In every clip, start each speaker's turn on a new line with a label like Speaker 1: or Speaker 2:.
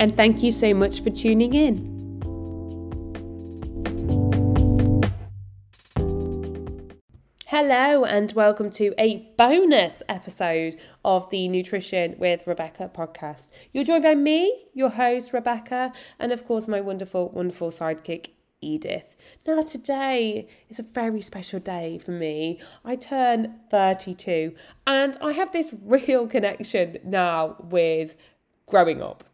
Speaker 1: and thank you so much for tuning in. Hello, and welcome to a bonus episode of the Nutrition with Rebecca podcast. You're joined by me, your host, Rebecca, and of course, my wonderful, wonderful sidekick, Edith. Now, today is a very special day for me. I turn 32 and I have this real connection now with growing up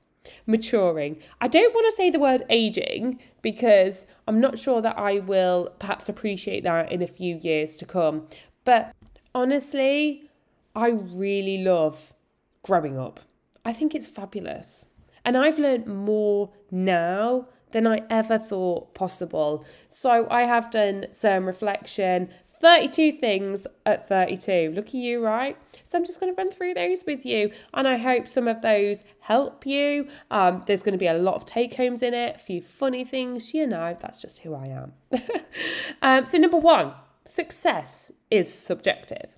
Speaker 1: maturing. I don't want to say the word aging because I'm not sure that I will perhaps appreciate that in a few years to come. But honestly, I really love growing up. I think it's fabulous. And I've learned more now than I ever thought possible. So I have done some reflection, 32 things at 32. Look at you, right? So I'm just going to run through those with you, and I hope some of those help you. Um, there's going to be a lot of take homes in it, a few funny things, you know, that's just who I am. um, so, number one, success is subjective.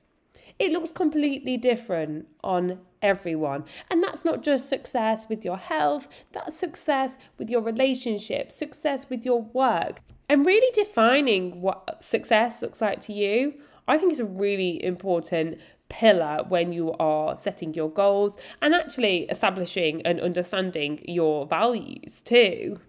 Speaker 1: It looks completely different on everyone. And that's not just success with your health, that's success with your relationships, success with your work. And really defining what success looks like to you, I think is a really important pillar when you are setting your goals and actually establishing and understanding your values too.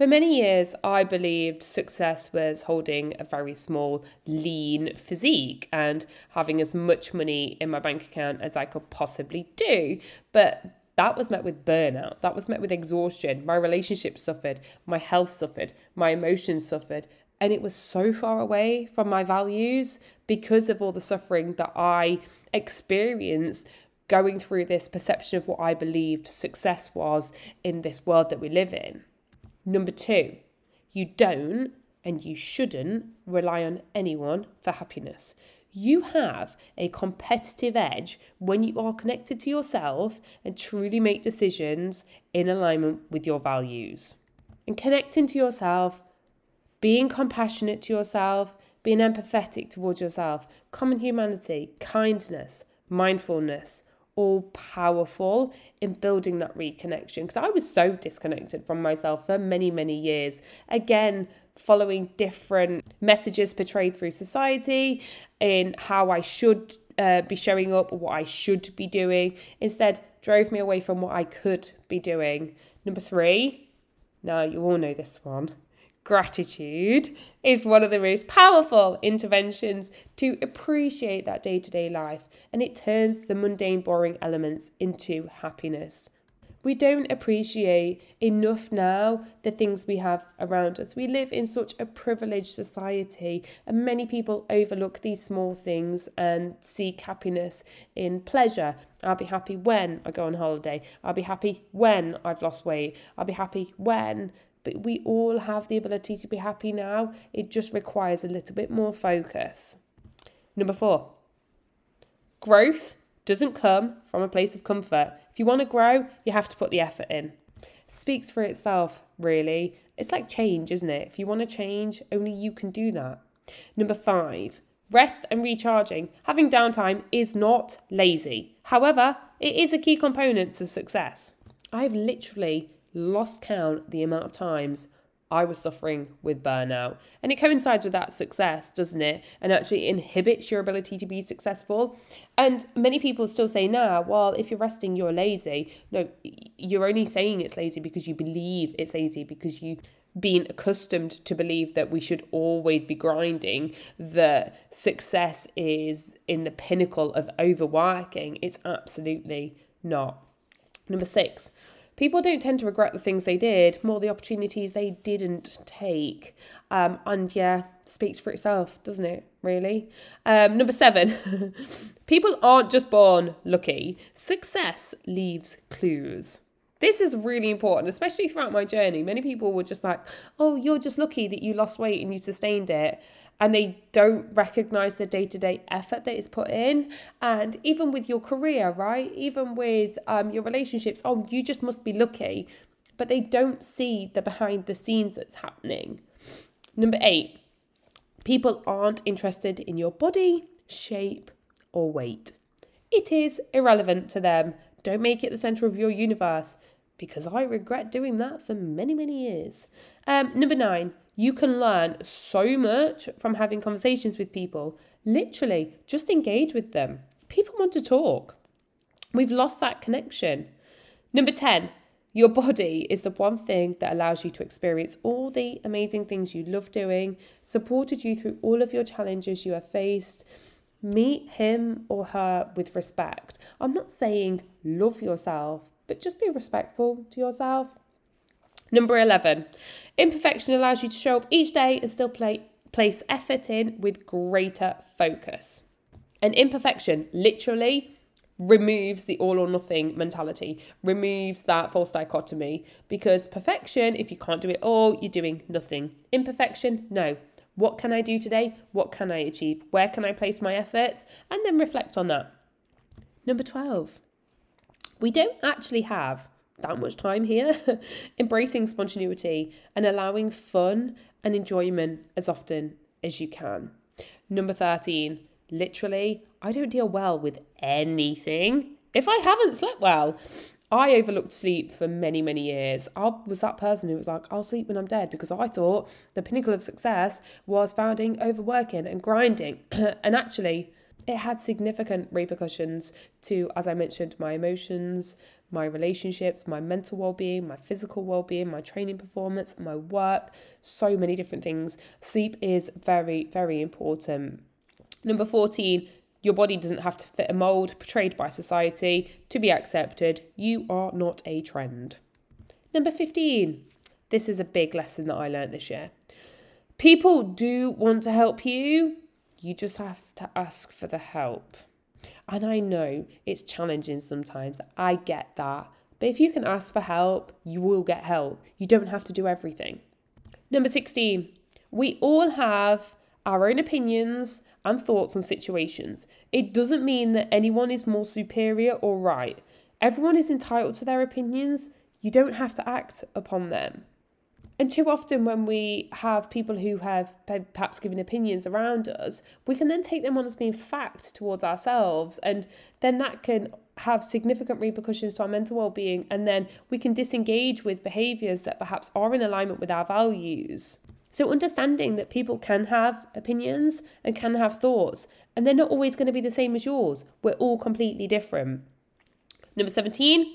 Speaker 1: For many years, I believed success was holding a very small, lean physique and having as much money in my bank account as I could possibly do. But that was met with burnout. That was met with exhaustion. My relationship suffered. My health suffered. My emotions suffered. And it was so far away from my values because of all the suffering that I experienced going through this perception of what I believed success was in this world that we live in. Number two, you don't and you shouldn't rely on anyone for happiness. You have a competitive edge when you are connected to yourself and truly make decisions in alignment with your values. And connecting to yourself, being compassionate to yourself, being empathetic towards yourself, common humanity, kindness, mindfulness, all powerful in building that reconnection because I was so disconnected from myself for many, many years. Again, following different messages portrayed through society in how I should uh, be showing up, what I should be doing, instead drove me away from what I could be doing. Number three, now you all know this one Gratitude is one of the most powerful interventions to appreciate that day to day life, and it turns the mundane, boring elements into happiness. We don't appreciate enough now the things we have around us. We live in such a privileged society, and many people overlook these small things and seek happiness in pleasure. I'll be happy when I go on holiday. I'll be happy when I've lost weight. I'll be happy when but we all have the ability to be happy now. It just requires a little bit more focus. Number four, growth doesn't come from a place of comfort. If you want to grow, you have to put the effort in. Speaks for itself, really. It's like change, isn't it? If you want to change, only you can do that. Number five, rest and recharging. Having downtime is not lazy. However, it is a key component to success. I've literally lost count the amount of times I was suffering with burnout. And it coincides with that success, doesn't it? And actually inhibits your ability to be successful. And many people still say now, well, if you're resting, you're lazy. No, you're only saying it's lazy because you believe it's lazy, because you've been accustomed to believe that we should always be grinding, that success is in the pinnacle of overworking. It's absolutely not. Number six, people don't tend to regret the things they did, more the opportunities they didn't take. Um, and yeah, speaks for itself, doesn't it? Really? Um, number seven, people aren't just born lucky, success leaves clues. This is really important, especially throughout my journey. Many people were just like, oh, you're just lucky that you lost weight and you sustained it. And they don't recognize the day to day effort that is put in. And even with your career, right? Even with um, your relationships, oh, you just must be lucky. But they don't see the behind the scenes that's happening. Number eight, people aren't interested in your body, shape, or weight. It is irrelevant to them. Don't make it the center of your universe because I regret doing that for many, many years. Um, number nine, you can learn so much from having conversations with people. Literally, just engage with them. People want to talk. We've lost that connection. Number 10, your body is the one thing that allows you to experience all the amazing things you love doing, supported you through all of your challenges you have faced, Meet him or her with respect. I'm not saying love yourself, but just be respectful to yourself. Number 11, imperfection allows you to show up each day and still play, place effort in with greater focus. And imperfection literally removes the all or nothing mentality, removes that false dichotomy. Because perfection, if you can't do it all, you're doing nothing. Imperfection, no. What can I do today? What can I achieve? Where can I place my efforts? And then reflect on that. Number 12, we don't actually have that much time here. Embracing spontaneity and allowing fun and enjoyment as often as you can. Number 13, literally, I don't deal well with anything if I haven't slept well. I overlooked sleep for many, many years. I was that person who was like, I'll sleep when I'm dead because I thought the pinnacle of success was founding, overworking and grinding. and actually, it had significant repercussions to, as I mentioned, my emotions, my relationships, my mental well being, my physical well being, my training performance, my work, so many different things. Sleep is very, very important. Number 14, your body doesn't have to fit a mould portrayed by society to be accepted. You are not a trend. Number 15. This is a big lesson that I learned this year. People do want to help you, you just have to ask for the help. And I know it's challenging sometimes. I get that. But if you can ask for help, you will get help. You don't have to do everything. Number 16. We all have our own opinions and thoughts on situations. It doesn't mean that anyone is more superior or right. Everyone is entitled to their opinions. You don't have to act upon them. And too often, when we have people who have perhaps given opinions around us, we can then take them on as being fact towards ourselves. And then that can have significant repercussions to our mental well being. And then we can disengage with behaviors that perhaps are in alignment with our values. So, understanding that people can have opinions and can have thoughts, and they're not always going to be the same as yours. We're all completely different. Number 17,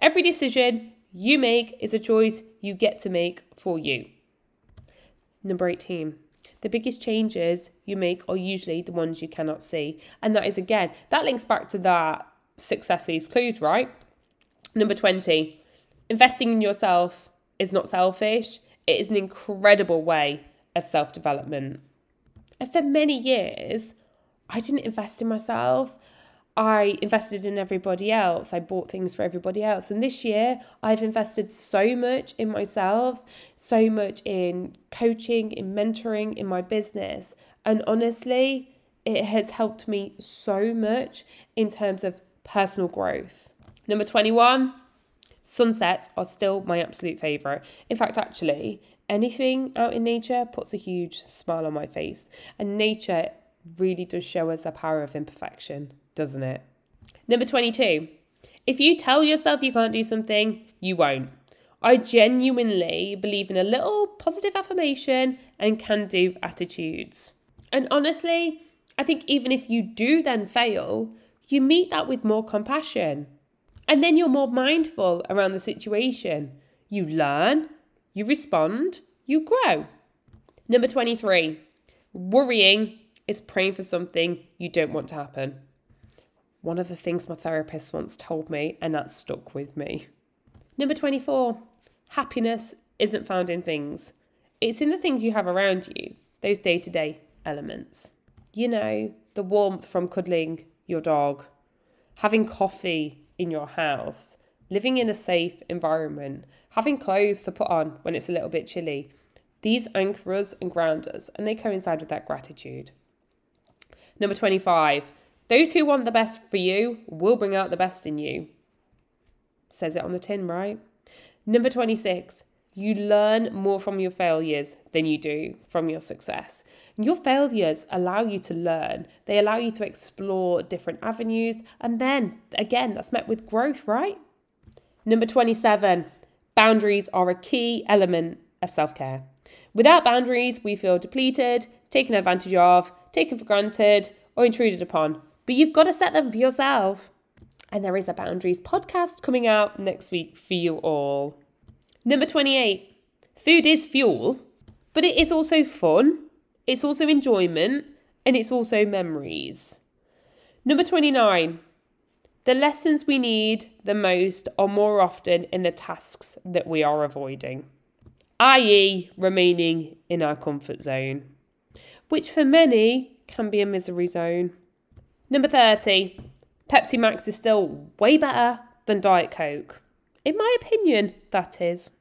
Speaker 1: every decision you make is a choice you get to make for you. Number 18, the biggest changes you make are usually the ones you cannot see. And that is again, that links back to that success leaves clues, right? Number 20, investing in yourself is not selfish it is an incredible way of self development. And for many years, I didn't invest in myself. I invested in everybody else. I bought things for everybody else. And this year, I've invested so much in myself, so much in coaching, in mentoring, in my business. And honestly, it has helped me so much in terms of personal growth. Number 21, Sunsets are still my absolute favourite. In fact, actually, anything out in nature puts a huge smile on my face. And nature really does show us the power of imperfection, doesn't it? Number 22. If you tell yourself you can't do something, you won't. I genuinely believe in a little positive affirmation and can do attitudes. And honestly, I think even if you do then fail, you meet that with more compassion. And then you're more mindful around the situation. You learn, you respond, you grow. Number 23, worrying is praying for something you don't want to happen. One of the things my therapist once told me, and that stuck with me. Number 24, happiness isn't found in things, it's in the things you have around you, those day to day elements. You know, the warmth from cuddling your dog, having coffee in your house, living in a safe environment, having clothes to put on when it's a little bit chilly. These anchor us and ground us, and they coincide with that gratitude. Number 25, those who want the best for you will bring out the best in you. Says it on the tin, right? Number 26, you learn more from your failures than you do from your success. Your failures allow you to learn, they allow you to explore different avenues, and then again, that's met with growth, right? Number 27, boundaries are a key element of self care. Without boundaries, we feel depleted, taken advantage of, taken for granted, or intruded upon. But you've got to set them for yourself. And there is a boundaries podcast coming out next week for you all. Number 28 food is fuel, but it is also fun, it's also enjoyment, and it's also memories. Number 29 the lessons we need the most are more often in the tasks that we are avoiding, i.e., remaining in our comfort zone, which for many can be a misery zone. Number 30, Pepsi Max is still way better than Diet Coke. In my opinion, that is.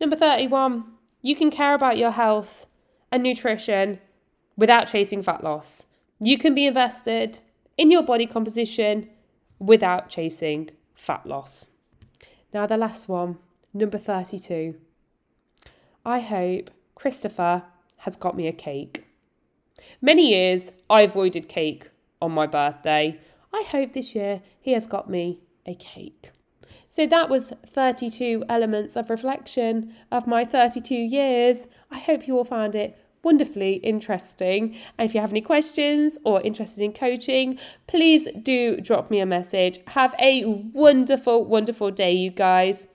Speaker 1: Number 31, you can care about your health and nutrition without chasing fat loss. You can be invested in your body composition without chasing fat loss. Now, the last one, number 32. I hope Christopher has got me a cake. Many years I avoided cake on my birthday. I hope this year he has got me a cake. So that was 32 elements of reflection of my 32 years. I hope you all found it wonderfully interesting. And if you have any questions or interested in coaching, please do drop me a message. Have a wonderful, wonderful day, you guys.